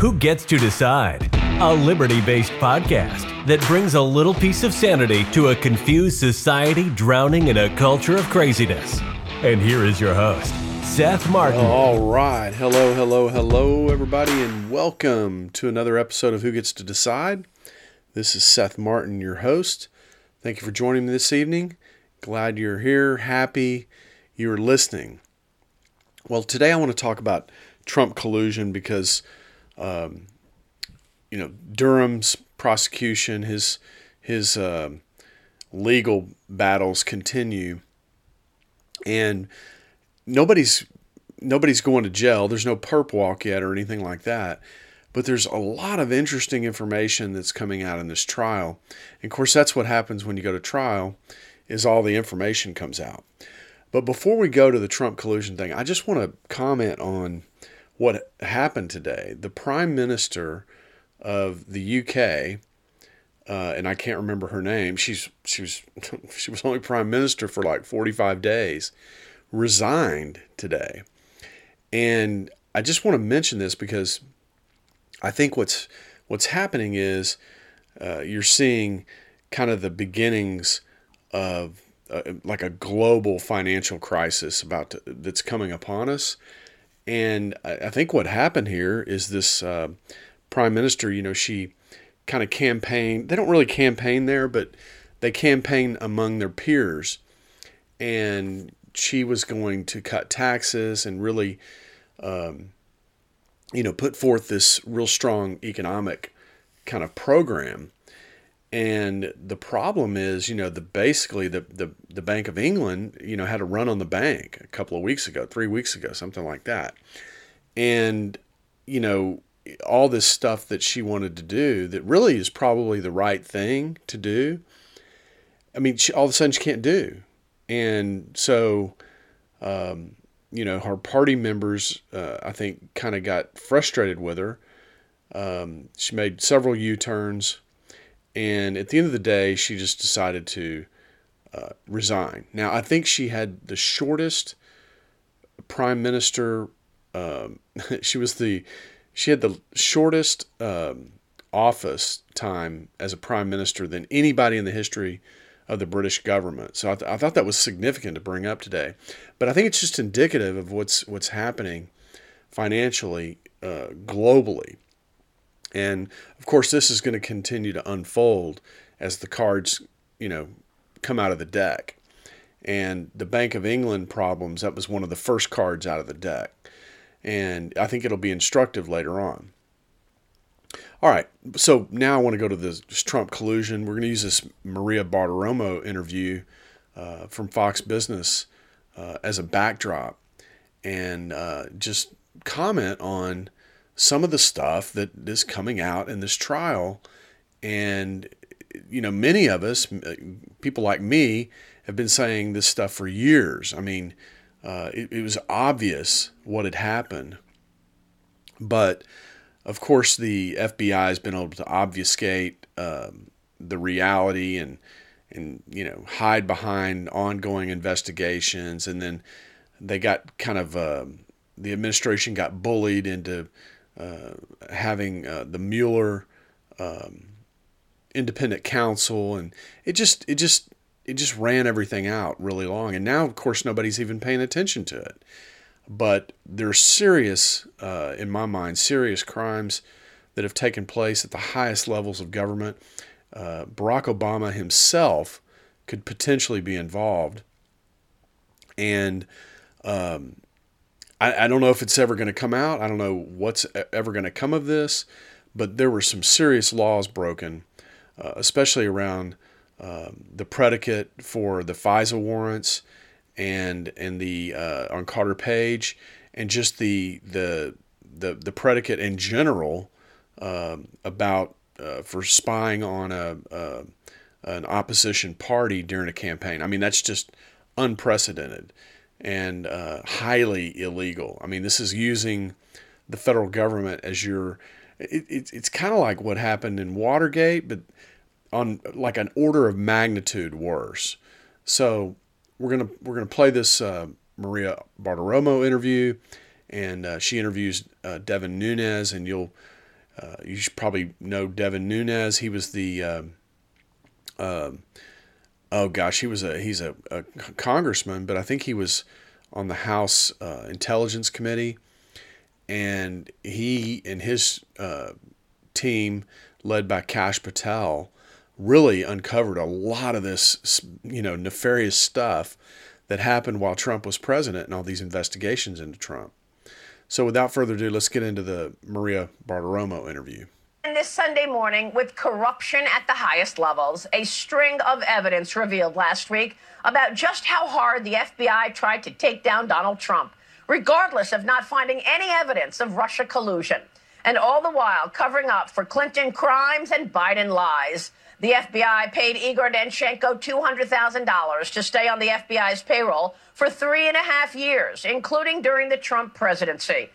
Who Gets to Decide? A liberty based podcast that brings a little piece of sanity to a confused society drowning in a culture of craziness. And here is your host, Seth Martin. All right. Hello, hello, hello, everybody, and welcome to another episode of Who Gets to Decide. This is Seth Martin, your host. Thank you for joining me this evening. Glad you're here. Happy you're listening. Well, today I want to talk about Trump collusion because, um, you know, Durham's prosecution, his his uh, legal battles continue, and nobody's nobody's going to jail. There's no perp walk yet or anything like that. But there's a lot of interesting information that's coming out in this trial. And of course, that's what happens when you go to trial, is all the information comes out. But before we go to the Trump collusion thing, I just want to comment on what happened today. The Prime Minister of the UK, uh, and I can't remember her name. She's she was she was only Prime Minister for like 45 days. Resigned today, and I just want to mention this because I think what's what's happening is uh, you're seeing kind of the beginnings of uh, like a global financial crisis about to, that's coming upon us. And I, think what happened here is this uh, prime minister, you know, she kind of campaigned. They don't really campaign there, but they campaign among their peers. And she was going to cut taxes and really, um, you know, put forth this real strong economic kind of program. And the problem is, you know, the basically the, the the Bank of England, you know, had a run on the bank a couple of weeks ago, three weeks ago, something like that. And, you know, all this stuff that she wanted to do that really is probably the right thing to do. I mean, she, all of a sudden she can't do. And so, um, you know, her party members, uh, I think, kind of got frustrated with her. Um, she made several U turns and at the end of the day, she just decided to uh, resign. Now, I think she had the shortest prime minister. Um, she was the she had the shortest um, office time as a prime minister than anybody in the history of the British government. So I, th- I thought that was significant to bring up today. But I think it's just indicative of what's what's happening financially uh, globally. And of course, this is going to continue to unfold as the cards, you know, come out of the deck. And the Bank of England problems, that was one of the first cards out of the deck. And I think it'll be instructive later on. All right, so now I want to go to this Trump collusion. We're going to use this Maria Bartiromo interview uh, from Fox Business uh, as a backdrop and uh, just comment on some of the stuff that is coming out in this trial. And, you know, many of us, people like me, have been saying this stuff for years. I mean, uh, it, it was obvious what had happened. But, of course, the FBI has been able to obfuscate um, the reality and, and, you know, hide behind ongoing investigations. And then they got kind of, uh, the administration got bullied into having uh, the Mueller um, independent counsel, and it just it just it just ran everything out really long. And now, of course, nobody's even paying attention to it. But there's serious, uh, in my mind, serious crimes that have taken place at the highest levels of government. Uh, Barack Obama himself could potentially be involved. And um, I, I don't know if it's ever going to come out. I don't know what's ever going to come of this, but there were some serious laws broken, uh, especially around um, the predicate for the FISA warrants and and the uh, on Carter Page and just the the the, the predicate in general um, about uh, for spying on a, a an opposition party during a campaign. I mean that's just unprecedented and uh, highly illegal. I mean, this is using the federal government as your. It, it, it's kind of like what happened in Watergate, but on like an order of magnitude worse. So we're gonna we're gonna play this uh, Maria Bartiromo interview, and uh, she interviews uh, Devin Nunes, and you'll uh, you should probably know Devin Nunes. He was the um, um, oh gosh, he was a he's a, a, congressman, but I think he was on the House uh, Intelligence Committee, and he and his uh, team, led by Kash Patel, really uncovered a lot of this you know nefarious stuff that happened while Trump was president and all these investigations into Trump. So without further ado, let's get into the Maria Bartiromo interview. And this Sunday morning, with corruption at the highest levels, a string of evidence revealed last week about just how hard the FBI tried to take down Donald Trump, regardless of not finding any evidence of Russia collusion. And all the while covering up for Clinton crimes and Biden lies. The FBI paid Igor Danchenko $200,000 to stay on the FBI's payroll for three and a half years, including during the Trump presidency.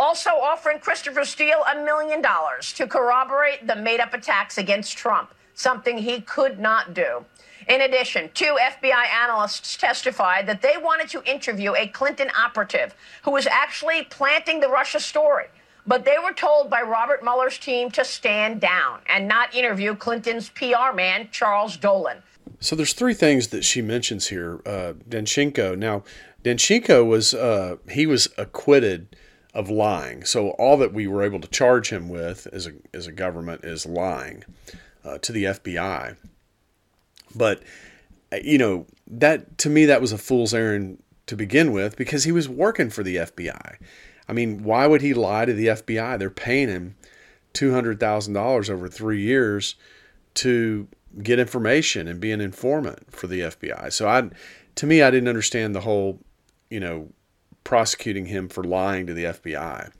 Also offering Christopher Steele a million dollars to corroborate the made up attacks against Trump, something he could not do. In addition, two FBI analysts testified that they wanted to interview a Clinton operative who was actually planting the Russia story. But they were told by Robert Mueller's team to stand down and not interview Clinton's PR man, Charles Dolan. So there's three things that she mentions here. Uh, Danchenko. Now, Danchenko was uh, he was acquitted of lying. So all that we were able to charge him with as a as a government is lying uh, to the FBI. But uh, you know that to me that was a fool's errand to begin with because he was working for the FBI. I mean, why would he lie to the FBI? They're paying him $200,000 over three years to get information and be an informant for the FBI. So I, to me, I didn't understand the whole, you know, prosecuting him for lying to the FBI.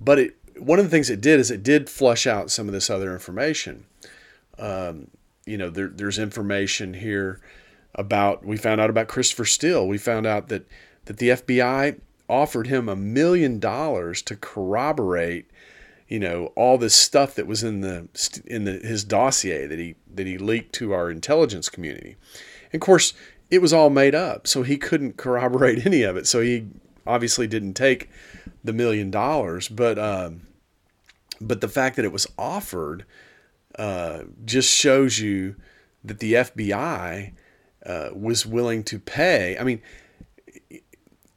But it, one of the things it did is it did flush out some of this other information. Um, you know, there, there's information here about we found out about Christopher Steele. We found out that that the FBI offered him a million dollars to corroborate, you know, all this stuff that was in the in the, his dossier that he that he leaked to our intelligence community. And of course, it was all made up, so he couldn't corroborate any of it. So he obviously didn't take the million dollars, but um, but the fact that it was offered uh, just shows you that the FBI uh, was willing to pay. I mean,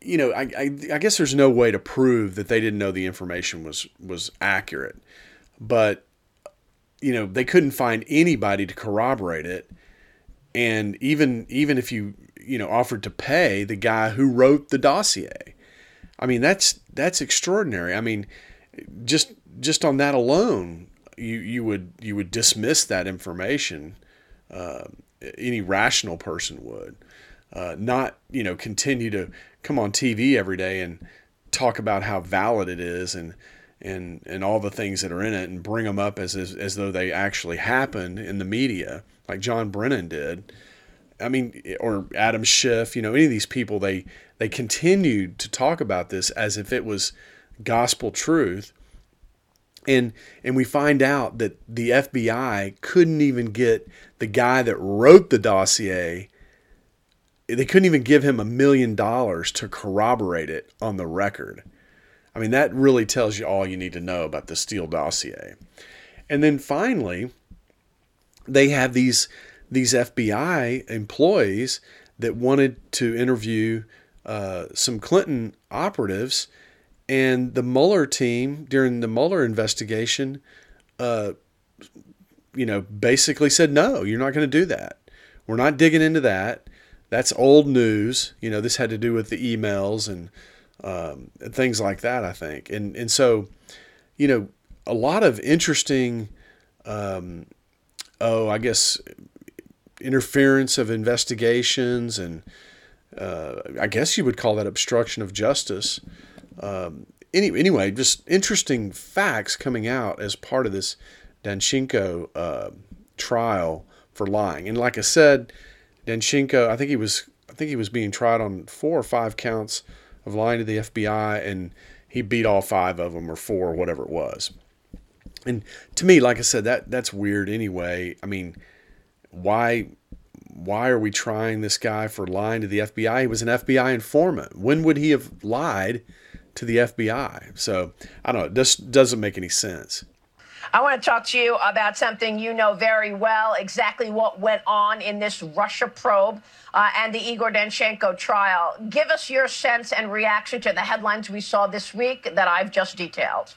you know, I, I, I, guess there's no way to prove that they didn't know the information was was accurate, but you know they couldn't find anybody to corroborate it, and even even if you you know offered to pay the guy who wrote the dossier, I mean that's that's extraordinary. I mean, just just on that alone, you you would you would dismiss that information. Uh, any rational person would. Uh, not you know continue to come on TV every day and talk about how valid it is and and and all the things that are in it and bring them up as as, as though they actually happened in the media like John Brennan did. I mean, or Adam Schiff, you know, any of these people, they they continued to talk about this as if it was gospel truth. And and we find out that the FBI couldn't even get the guy that wrote the dossier they couldn't even give him a million dollars to corroborate it on the record. I mean, that really tells you all you need to know about the Steele dossier. And then finally, they have these these FBI employees that wanted to interview uh, some Clinton operatives, and the Mueller team during the Mueller investigation, uh, you know, basically said, "No, you're not going to do that. We're not digging into that that's old news. You know, this had to do with the emails and, um, things like that. I think, and and so, you know, a lot of interesting, um, oh, I guess, interference of investigations and uh, I guess you would call that obstruction of justice. Um, any, anyway, just interesting facts coming out as part of this Danchenko uh, trial for lying. And like I said, Danchenko, I think he was I think he was being tried on four or five counts of lying to the FBI, and he beat all five of them or four or whatever it was. And to me, like I said, that that's weird anyway. I mean, why why are we trying this guy for lying to the FBI? He was an FBI informant. When would he have lied to the FBI? So I don't know. This doesn't make any sense. I want to talk to you about something you know very well exactly what went on in this Russia probe uh, and the Igor Danchenko trial. Give us your sense and reaction to the headlines we saw this week that I've just detailed.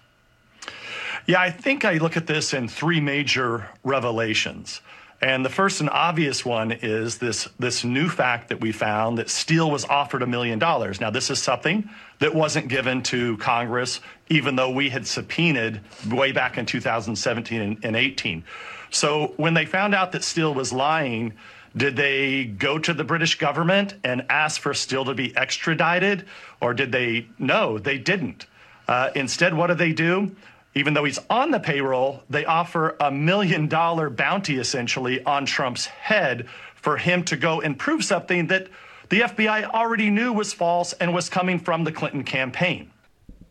Yeah, I think I look at this in three major revelations. And the first and obvious one is this, this new fact that we found that Steele was offered a million dollars. Now, this is something that wasn't given to Congress, even though we had subpoenaed way back in 2017 and, and 18. So when they found out that Steele was lying, did they go to the British government and ask for Steele to be extradited? Or did they? No, they didn't. Uh, instead, what did they do? Even though he's on the payroll, they offer a million dollar bounty essentially on Trump's head for him to go and prove something that the FBI already knew was false and was coming from the Clinton campaign.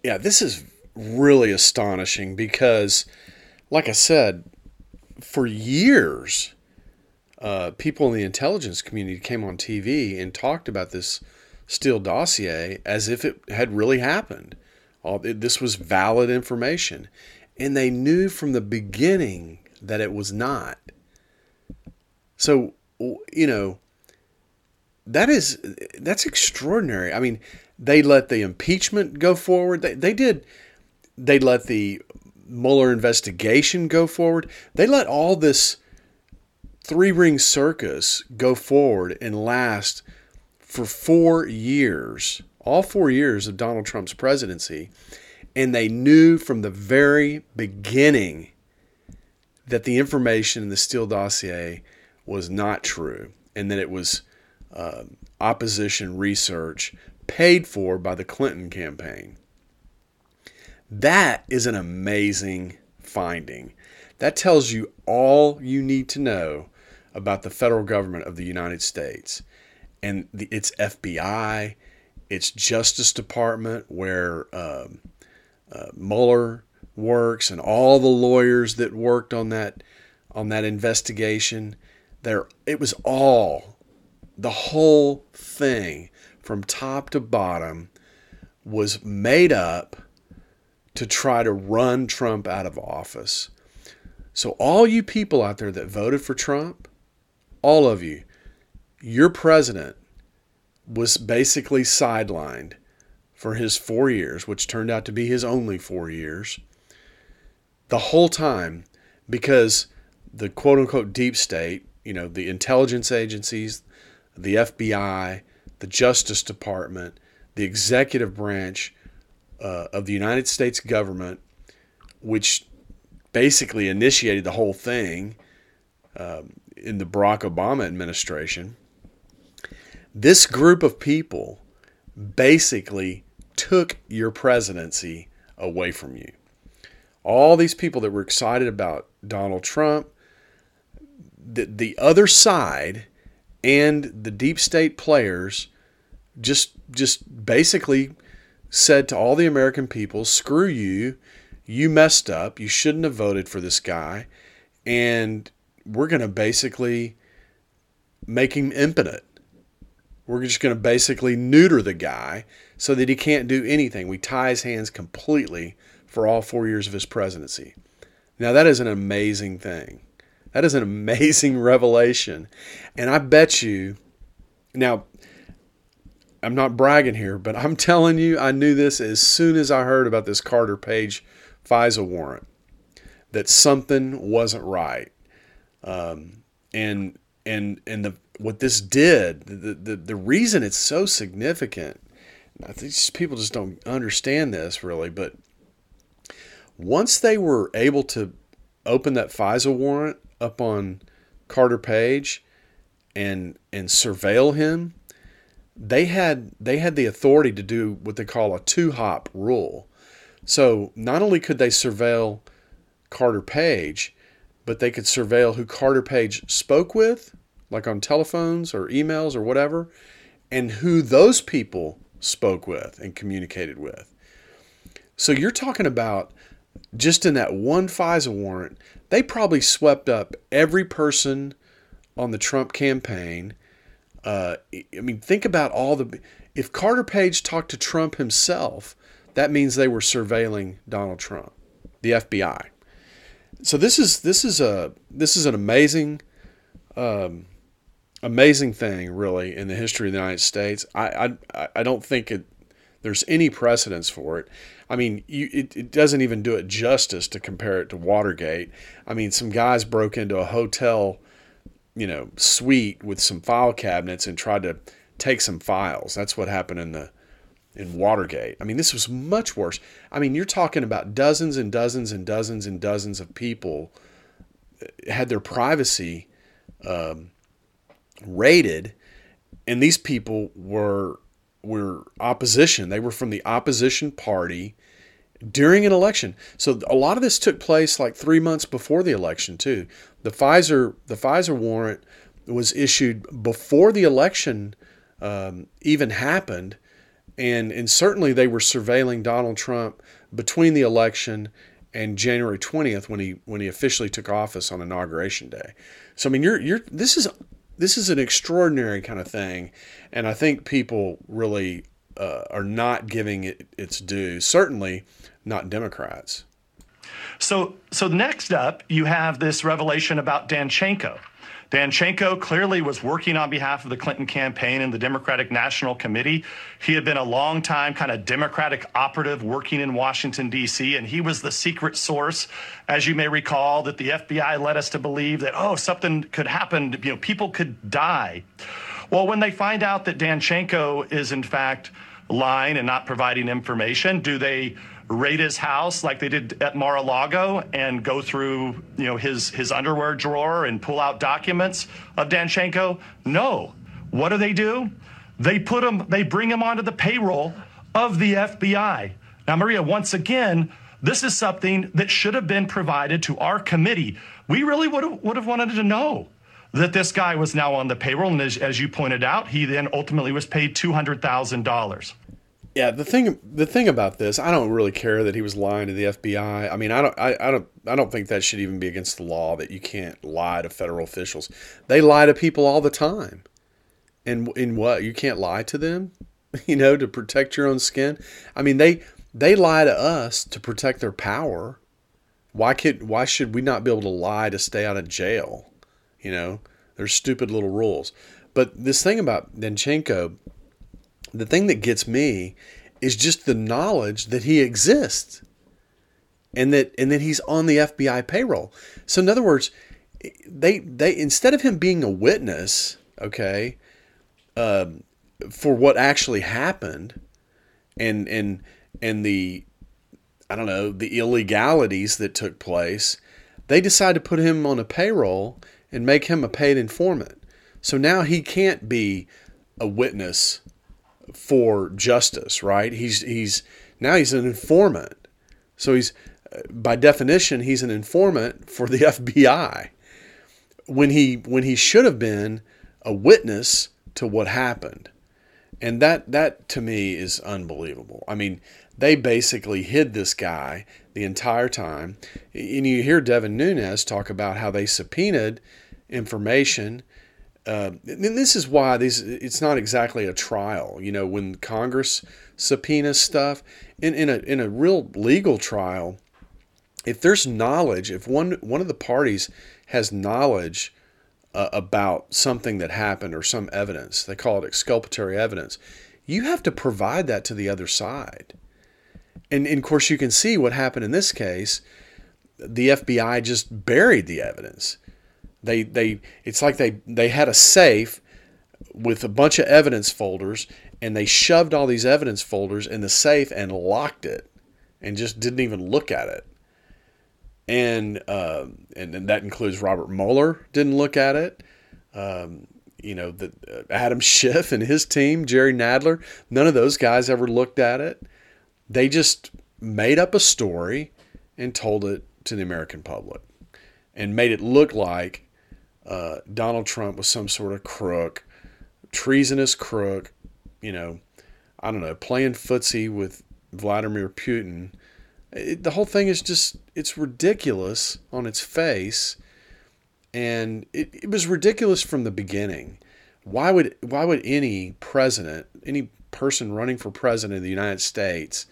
Yeah, this is really astonishing because, like I said, for years, uh, people in the intelligence community came on TV and talked about this Steele dossier as if it had really happened. All, this was valid information. And they knew from the beginning that it was not. So, you know, that is that's extraordinary. I mean, they let the impeachment go forward. They, they did they let the Mueller investigation go forward. They let all this three ring circus go forward and last for four years all four years of Donald Trump's presidency, and they knew from the very beginning that the information in the Steele dossier was not true and that it was uh, opposition research paid for by the Clinton campaign. That is an amazing finding. That tells you all you need to know about the federal government of the United States and the, its FBI, its Justice Department, where um, uh, Mueller works, and all the lawyers that worked on that on that investigation. There, it was all the whole thing from top to bottom was made up to try to run Trump out of office. So, all you people out there that voted for Trump, all of you, your president was basically sidelined for his four years, which turned out to be his only four years, the whole time because the quote unquote deep state, you know, the intelligence agencies, the FBI, the Justice Department, the executive branch uh, of the United States government, which basically initiated the whole thing um, in the Barack Obama administration this group of people basically took your presidency away from you. All these people that were excited about Donald Trump, the, the other side and the deep state players just just basically said to all the American people, screw you, you messed up, you shouldn't have voted for this guy, and we're going to basically make him impotent. We're just going to basically neuter the guy so that he can't do anything. We tie his hands completely for all four years of his presidency. Now, that is an amazing thing. That is an amazing revelation. And I bet you, now, I'm not bragging here, but I'm telling you, I knew this as soon as I heard about this Carter Page FISA warrant, that something wasn't right. Um, and and and the what this did, the, the, the reason it's so significant, I think people just don't understand this really, but once they were able to open that FISA warrant up on Carter Page and and surveil him, they had they had the authority to do what they call a two hop rule. So not only could they surveil Carter Page, but they could surveil who Carter Page spoke with like on telephones or emails or whatever, and who those people spoke with and communicated with. So you're talking about just in that one FISA warrant, they probably swept up every person on the Trump campaign. Uh, I mean, think about all the. If Carter Page talked to Trump himself, that means they were surveilling Donald Trump, the FBI. so this is this is a this is an amazing um, amazing thing really in the history of the United States. I I, I don't think it there's any precedence for it. I mean, you, it, it doesn't even do it justice to compare it to Watergate. I mean, some guys broke into a hotel, you know, suite with some file cabinets and tried to take some files. That's what happened in the in Watergate. I mean, this was much worse. I mean, you're talking about dozens and dozens and dozens and dozens of people had their privacy um, raided, and these people were were opposition. They were from the opposition party during an election. So a lot of this took place like three months before the election too. The FISA the FISA warrant was issued before the election um, even happened, and and certainly they were surveilling Donald Trump between the election and January 20th when he when he officially took office on inauguration day. So I mean you're you're this is this is an extraordinary kind of thing, and I think people really uh, are not giving it its due. Certainly, not Democrats. So, so next up, you have this revelation about Danchenko. Danchenko clearly was working on behalf of the Clinton campaign and the Democratic National Committee. He had been a long time kind of Democratic operative working in Washington, D.C., and he was the secret source, as you may recall, that the FBI led us to believe that, oh, something could happen, you know, people could die. Well, when they find out that Danchenko is, in fact, lying and not providing information, do they raid his house like they did at Mar-a-Lago and go through, you know, his his underwear drawer and pull out documents of Danchenko? No. What do they do? They put him, they bring him onto the payroll of the FBI. Now, Maria, once again, this is something that should have been provided to our committee. We really would have would have wanted to know that this guy was now on the payroll, and as, as you pointed out, he then ultimately was paid two hundred thousand dollars. Yeah, the thing the thing about this, I don't really care that he was lying to the FBI. I mean, I don't I, I don't I don't think that should even be against the law that you can't lie to federal officials. They lie to people all the time. And in what? You can't lie to them? You know, to protect your own skin? I mean, they they lie to us to protect their power. Why could why should we not be able to lie to stay out of jail? You know, there's stupid little rules. But this thing about Danchenko, the thing that gets me is just the knowledge that he exists and that and that he's on the FBI payroll. So in other words, they they instead of him being a witness, okay, um, for what actually happened, and and and the I don't know the illegalities that took place, they decide to put him on a payroll and make him a paid informant. So now he can't be a witness for justice, right? He's he's now he's an informant. So he's uh, by definition he's an informant for the FBI when he when he should have been a witness to what happened. And that that to me is unbelievable. I mean, they basically hid this guy the entire time. And you hear Devin Nunes talk about how they subpoenaed information uh, and this is why these it's not exactly a trial. You know, when Congress subpoenas stuff in, in a in a real legal trial, if there's knowledge, if one one of the parties has knowledge uh, about something that happened or some evidence, they call it exculpatory evidence. You have to provide that to the other side. And, and of course, you can see what happened in this case. The FBI just buried the evidence they they it's like they they had a safe with a bunch of evidence folders and they shoved all these evidence folders in the safe and locked it and just didn't even look at it. And uh, and, and that includes Robert Mueller didn't look at it. Um, you know, the, uh, Adam Schiff and his team, Jerry Nadler, none of those guys ever looked at it. They just made up a story and told it to the American public and made it look like uh, Donald Trump was some sort of crook, treasonous crook, you know, I don't know, playing footsie with Vladimir Putin. It, the whole thing is just, it's ridiculous on its face. And it, it was ridiculous from the beginning. Why would, why would any president, any person running for president of the United States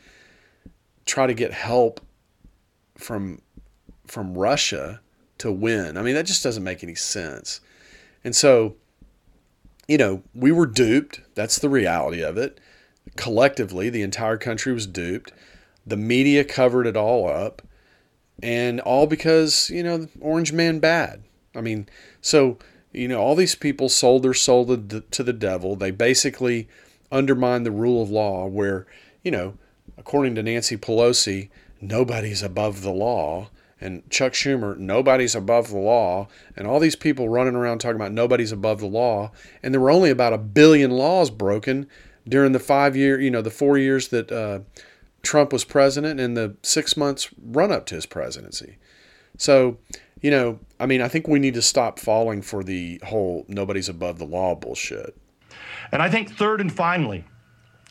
try to get help from from Russia to win. I mean, that just doesn't make any sense. And so, you know, we were duped. That's the reality of it. Collectively, the entire country was duped. The media covered it all up. And all because, you know, Orange Man bad. I mean, so, you know, all these people sold their soul to the devil. They basically undermined the rule of law where, you know, according to Nancy Pelosi, nobody's above the law and Chuck Schumer, nobody's above the law, and all these people running around talking about nobody's above the law, and there were only about a billion laws broken during the five year, you know, the four years that uh, Trump was president and the six months run up to his presidency. So, you know, I mean, I think we need to stop falling for the whole nobody's above the law bullshit. And I think third and finally,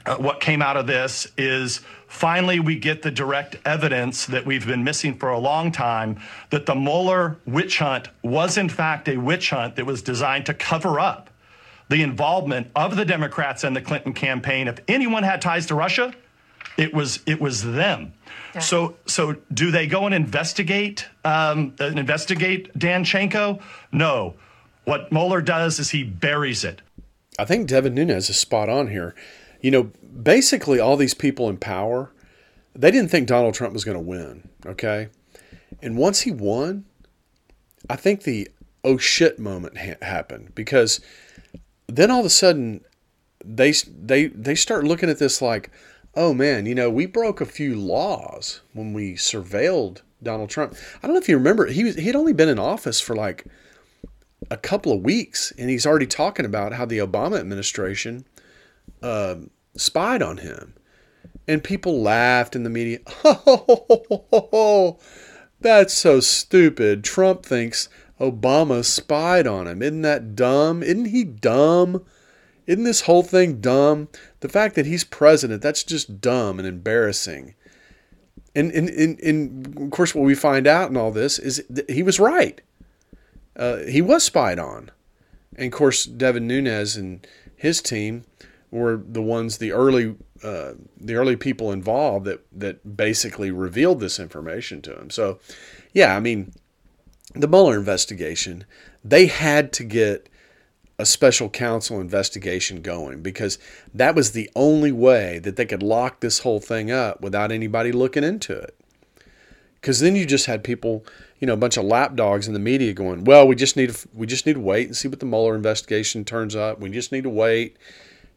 uh, what came out of this is finally we get the direct evidence that we've been missing for a long time that the Mueller witch hunt was, in fact, a witch hunt that was designed to cover up the involvement of the Democrats and the Clinton campaign. If anyone had ties to Russia, it was it was them. Yeah. So so do they go and investigate um, investigate Danchenko? No. What Mueller does is he buries it. I think Devin Nunes is spot on here you know, basically all these people in power, they didn't think Donald Trump was going to win. Okay. And once he won, I think the oh shit moment ha- happened because then all of a sudden they they they start looking at this like, oh man, you know, we broke a few laws when we surveilled Donald Trump. I don't know if you remember, he was he'd only been in office for like a couple of weeks, and he's already talking about how the Obama administration uh, spied on him. And people laughed in the media. Oh, that's so stupid. Trump thinks Obama spied on him. Isn't that dumb? Isn't he dumb? Isn't this whole thing dumb? The fact that he's president, that's just dumb and embarrassing. And, and, and, and of course, what we find out in all this is he was right. Uh, he was spied on. And of course, Devin Nunes and his team were the ones the early uh, the early people involved that that basically revealed this information to him. So, yeah, I mean, the Mueller investigation, they had to get a special counsel investigation going because that was the only way that they could lock this whole thing up without anybody looking into it. Because then you just had people, you know, a bunch of lapdogs in the media going, "Well, we just need we just need to wait and see what the Mueller investigation turns up. We just need to wait."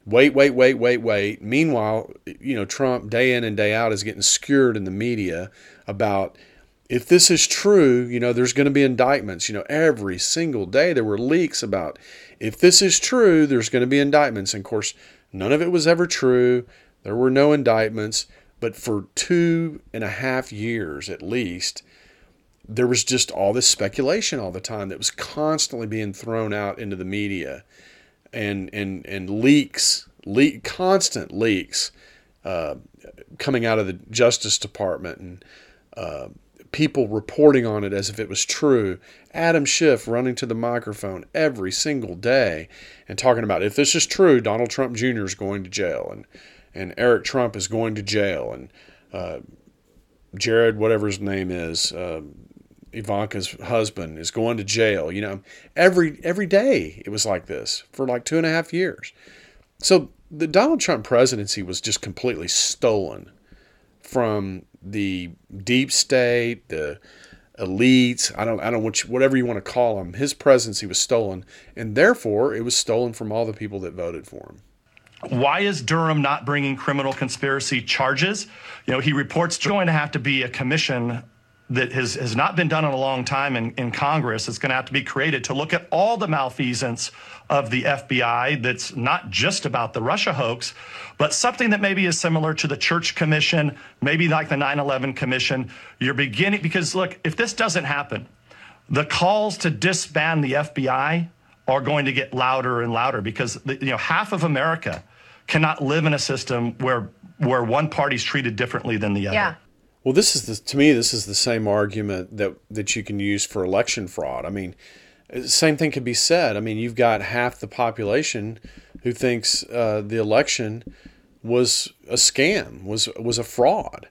Wait, wait, wait, wait, wait. Meanwhile, you know, Trump day in and day out is getting skewered in the media about if this is true, you know, there's going to be indictments. You know, every single day there were leaks about if this is true, there's going to be indictments. And of course, none of it was ever true. There were no indictments. But for two and a half years at least, there was just all this speculation all the time that was constantly being thrown out into the media and and and leaks, leak constant leaks uh, coming out of the Justice Department and uh, people reporting on it as if it was true. Adam Schiff running to the microphone every single day and talking about if this is true, Donald Trump Jr. is going to jail and and Eric Trump is going to jail and uh, Jared, whatever his name is, uh, Ivanka's husband is going to jail. You know, every every day it was like this for like two and a half years. So the Donald Trump presidency was just completely stolen from the deep state, the elites. I don't I don't which whatever you want to call them. His presidency was stolen, and therefore it was stolen from all the people that voted for him. Why is Durham not bringing criminal conspiracy charges? You know, he reports going to have to be a commission that has, has not been done in a long time in, in Congress. It's going to have to be created to look at all the malfeasance of the FBI that's not just about the Russia hoax, but something that maybe is similar to the Church Commission, maybe like the 9 11 Commission. You're beginning, because look, if this doesn't happen, the calls to disband the FBI are going to get louder and louder because you know half of America cannot live in a system where where one party's treated differently than the other. Yeah. Well, this is the, to me, this is the same argument that that you can use for election fraud. I mean, the same thing could be said. I mean, you've got half the population who thinks uh, the election was a scam, was was a fraud,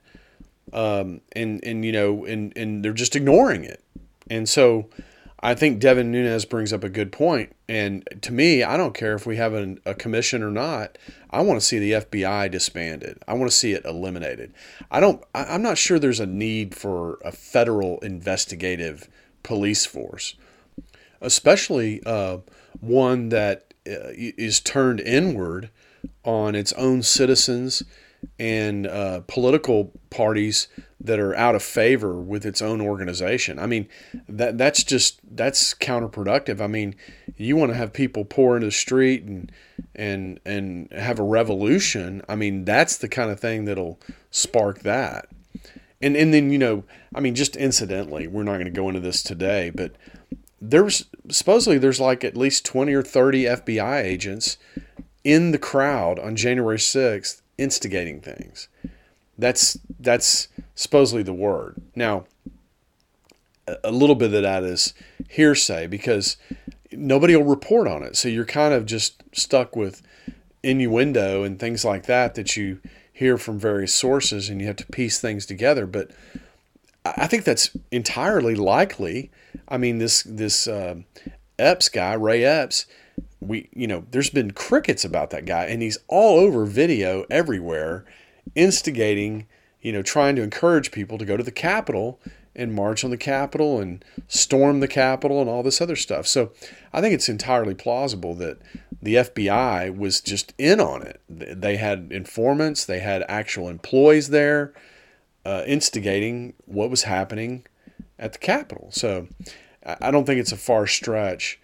um, and and you know, and and they're just ignoring it. And so, I think Devin Nunes brings up a good point. And to me, I don't care if we have a, a commission or not. I want to see the FBI disbanded. I want to see it eliminated. I don't. I, I'm not sure there's a need for a federal investigative police force, especially uh, one that uh, is turned inward on its own citizens and uh, political parties that are out of favor with its own organization. I mean, that that's just that's counterproductive. I mean, you want to have people pour into the street and and and have a revolution. I mean, that's the kind of thing that'll spark that. And and then you know, I mean, just incidentally, we're not going to go into this today, but there's supposedly there's like at least 20 or 30 FBI agents in the crowd on January 6th instigating things. That's that's supposedly the word. Now, a little bit of that is hearsay because nobody will report on it. So you're kind of just stuck with innuendo and things like that that you hear from various sources and you have to piece things together. But I think that's entirely likely. I mean, this this uh, Epps guy, Ray Epps, we you know there's been crickets about that guy and he's all over video everywhere instigating you know trying to encourage people to go to the capitol and march on the capitol and storm the capitol and all this other stuff. So i think it's entirely plausible that the fbi was just in on it. They had informants they had actual employees there uh, instigating what was happening at the capitol. So i don't think it's a far stretch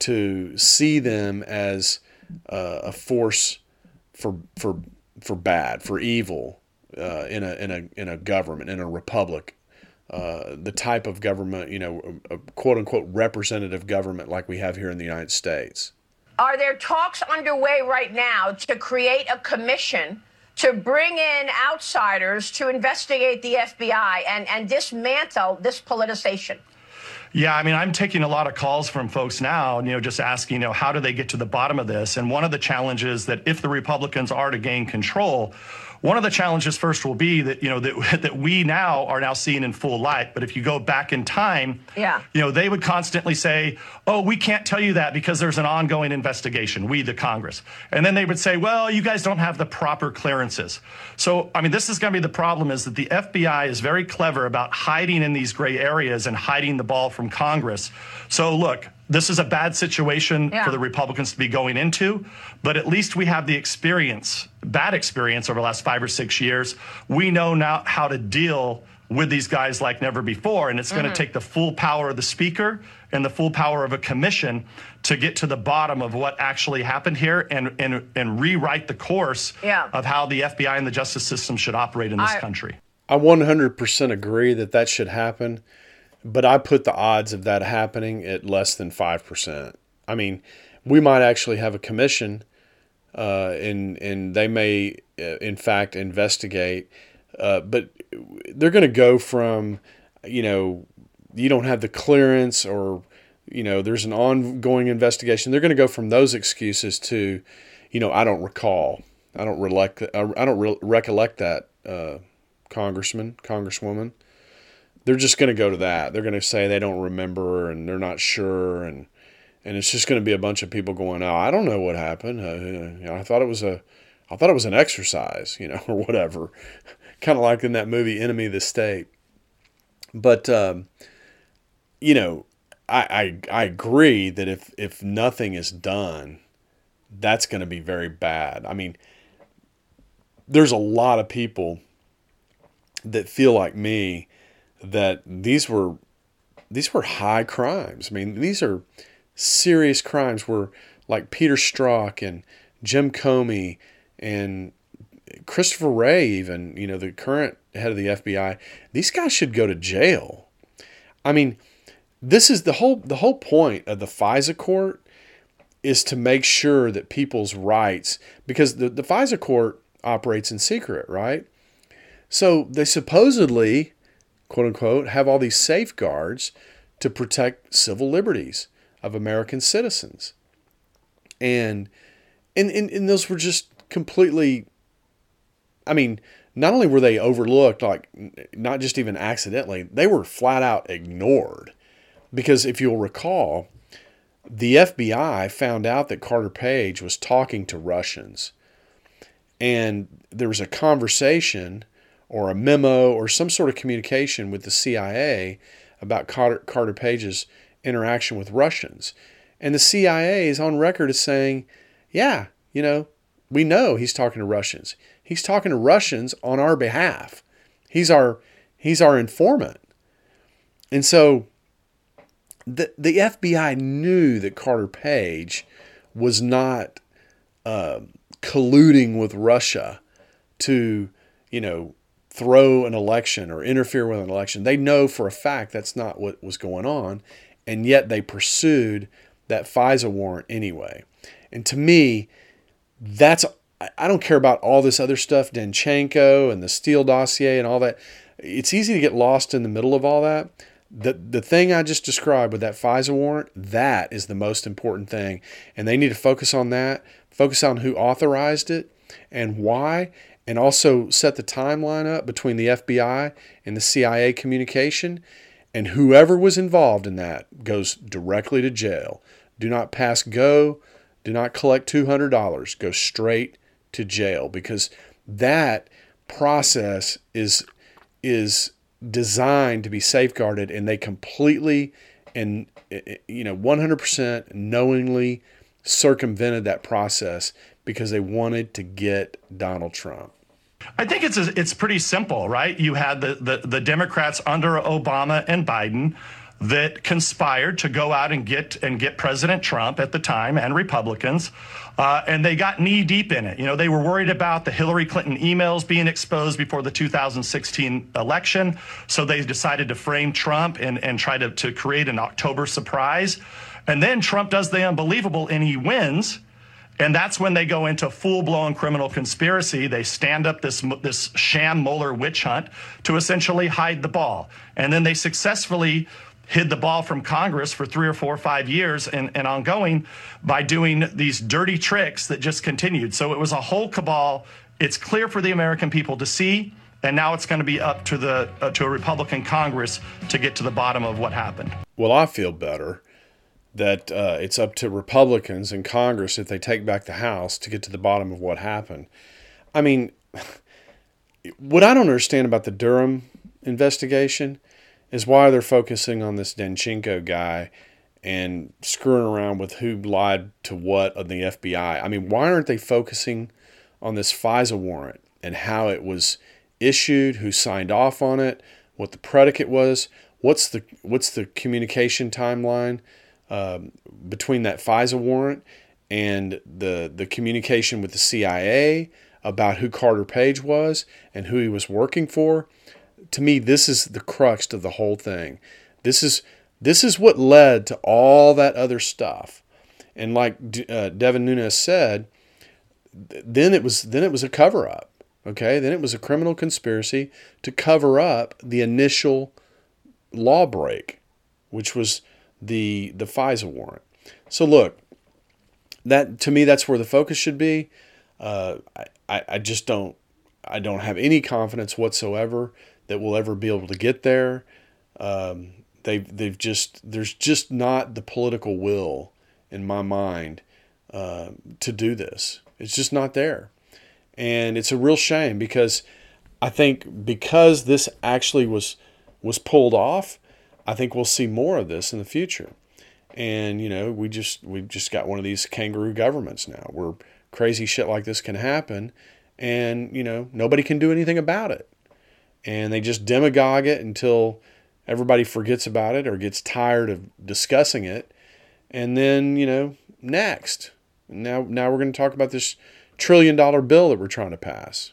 to see them as uh, a force for for for bad, for evil uh, in a in a in a government, in a republic, uh, the type of government, you know, a, a quote unquote representative government like we have here in the United States. Are there talks underway right now to create a commission to bring in outsiders to investigate the FBI and, and dismantle this politicization? Yeah, I mean, I'm taking a lot of calls from folks now, you know, just asking, you know, how do they get to the bottom of this? And one of the challenges that if the Republicans are to gain control, one of the challenges first will be that you know that that we now are now seeing in full light. But if you go back in time, yeah, you know they would constantly say, "Oh, we can't tell you that because there's an ongoing investigation." We, the Congress, and then they would say, "Well, you guys don't have the proper clearances." So, I mean, this is going to be the problem: is that the FBI is very clever about hiding in these gray areas and hiding the ball from Congress. So, look, this is a bad situation yeah. for the Republicans to be going into, but at least we have the experience, bad experience over the last five or six years. We know now how to deal with these guys like never before. And it's mm-hmm. going to take the full power of the speaker and the full power of a commission to get to the bottom of what actually happened here and, and, and rewrite the course yeah. of how the FBI and the justice system should operate in this I, country. I 100% agree that that should happen but I put the odds of that happening at less than 5%. I mean, we might actually have a commission uh, and, and they may, uh, in fact, investigate, uh, but they're going to go from, you know, you don't have the clearance or, you know, there's an ongoing investigation. They're going to go from those excuses to, you know, I don't recall. I don't recollect. I don't re- recollect that, uh, congressman, congresswoman they're just going to go to that. They're going to say they don't remember and they're not sure, and and it's just going to be a bunch of people going, "Oh, I don't know what happened. Uh, you know, I thought it was a, I thought it was an exercise, you know, or whatever." kind of like in that movie Enemy of the State. But um, you know, I, I I agree that if if nothing is done, that's going to be very bad. I mean, there's a lot of people that feel like me that these were these were high crimes. I mean, these are serious crimes where like Peter Strzok and Jim Comey and Christopher Wray, even, you know, the current head of the FBI, these guys should go to jail. I mean, this is the whole the whole point of the FISA court is to make sure that people's rights because the, the FISA court operates in secret, right? So they supposedly quote unquote, have all these safeguards to protect civil liberties of American citizens. And, and, and, and those were just completely, I mean, not only were they overlooked, like not just even accidentally, they were flat out ignored. Because if you'll recall, the FBI found out that Carter Page was talking to Russians. And there was a conversation or a memo or some sort of communication with the CIA about Carter, Carter Page's interaction with Russians. And the CIA is on record as saying, yeah, you know, we know he's talking to Russians. He's talking to Russians on our behalf. He's our he's our informant. And so the the FBI knew that Carter Page was not uh, colluding with Russia to, you know, throw an election or interfere with an election. They know for a fact that's not what was going on, and yet they pursued that FISA warrant anyway. And to me, that's I don't care about all this other stuff, Danchenko and the Steele dossier and all that. It's easy to get lost in the middle of all that. The the thing I just described with that FISA warrant, that is the most important thing. And they need to focus on that, focus on who authorized it and why, and also set the timeline up between the FBI and the CIA communication. And whoever was involved in that goes directly to jail. Do not pass go. Do not collect $200. Go straight to jail because that process is is designed to be safeguarded and they completely and you know 100% knowingly circumvented that process because they wanted to get Donald Trump. I think it's a, it's pretty simple, right? You had the, the, the Democrats under Obama and Biden that conspired to go out and get and get President Trump at the time and Republicans, uh, and they got knee deep in it. You know, they were worried about the Hillary Clinton emails being exposed before the 2016 election, so they decided to frame Trump and and try to to create an October surprise, and then Trump does the unbelievable and he wins. And that's when they go into full-blown criminal conspiracy. They stand up this this sham Mueller witch hunt to essentially hide the ball, and then they successfully hid the ball from Congress for three or four or five years and, and ongoing by doing these dirty tricks that just continued. So it was a whole cabal. It's clear for the American people to see, and now it's going to be up to the uh, to a Republican Congress to get to the bottom of what happened. Well, I feel better that uh, it's up to Republicans in Congress if they take back the House to get to the bottom of what happened. I mean, what I don't understand about the Durham investigation is why they're focusing on this Danchenko guy and screwing around with who lied to what of the FBI. I mean, why aren't they focusing on this FISA warrant and how it was issued, who signed off on it, what the predicate was, what's the what's the communication timeline um, between that FISA warrant and the the communication with the CIA about who Carter Page was and who he was working for to me, this is the crux of the whole thing. This is this is what led to all that other stuff. And like uh, Devin Nunes said, then it was then it was a cover up. Okay, then it was a criminal conspiracy to cover up the initial law break, which was the the FISA warrant. So look, that to me that's where the focus should be. Uh, I I just don't I don't have any confidence whatsoever that we'll ever be able to get there. Um, they've they've just there's just not the political will in my mind uh, to do this. It's just not there, and it's a real shame because I think because this actually was was pulled off, I think we'll see more of this in the future. And you know, we just we've just got one of these kangaroo governments now, where crazy shit like this can happen, and you know nobody can do anything about it and they just demagogue it until everybody forgets about it or gets tired of discussing it. And then, you know, next. Now now we're going to talk about this trillion dollar bill that we're trying to pass.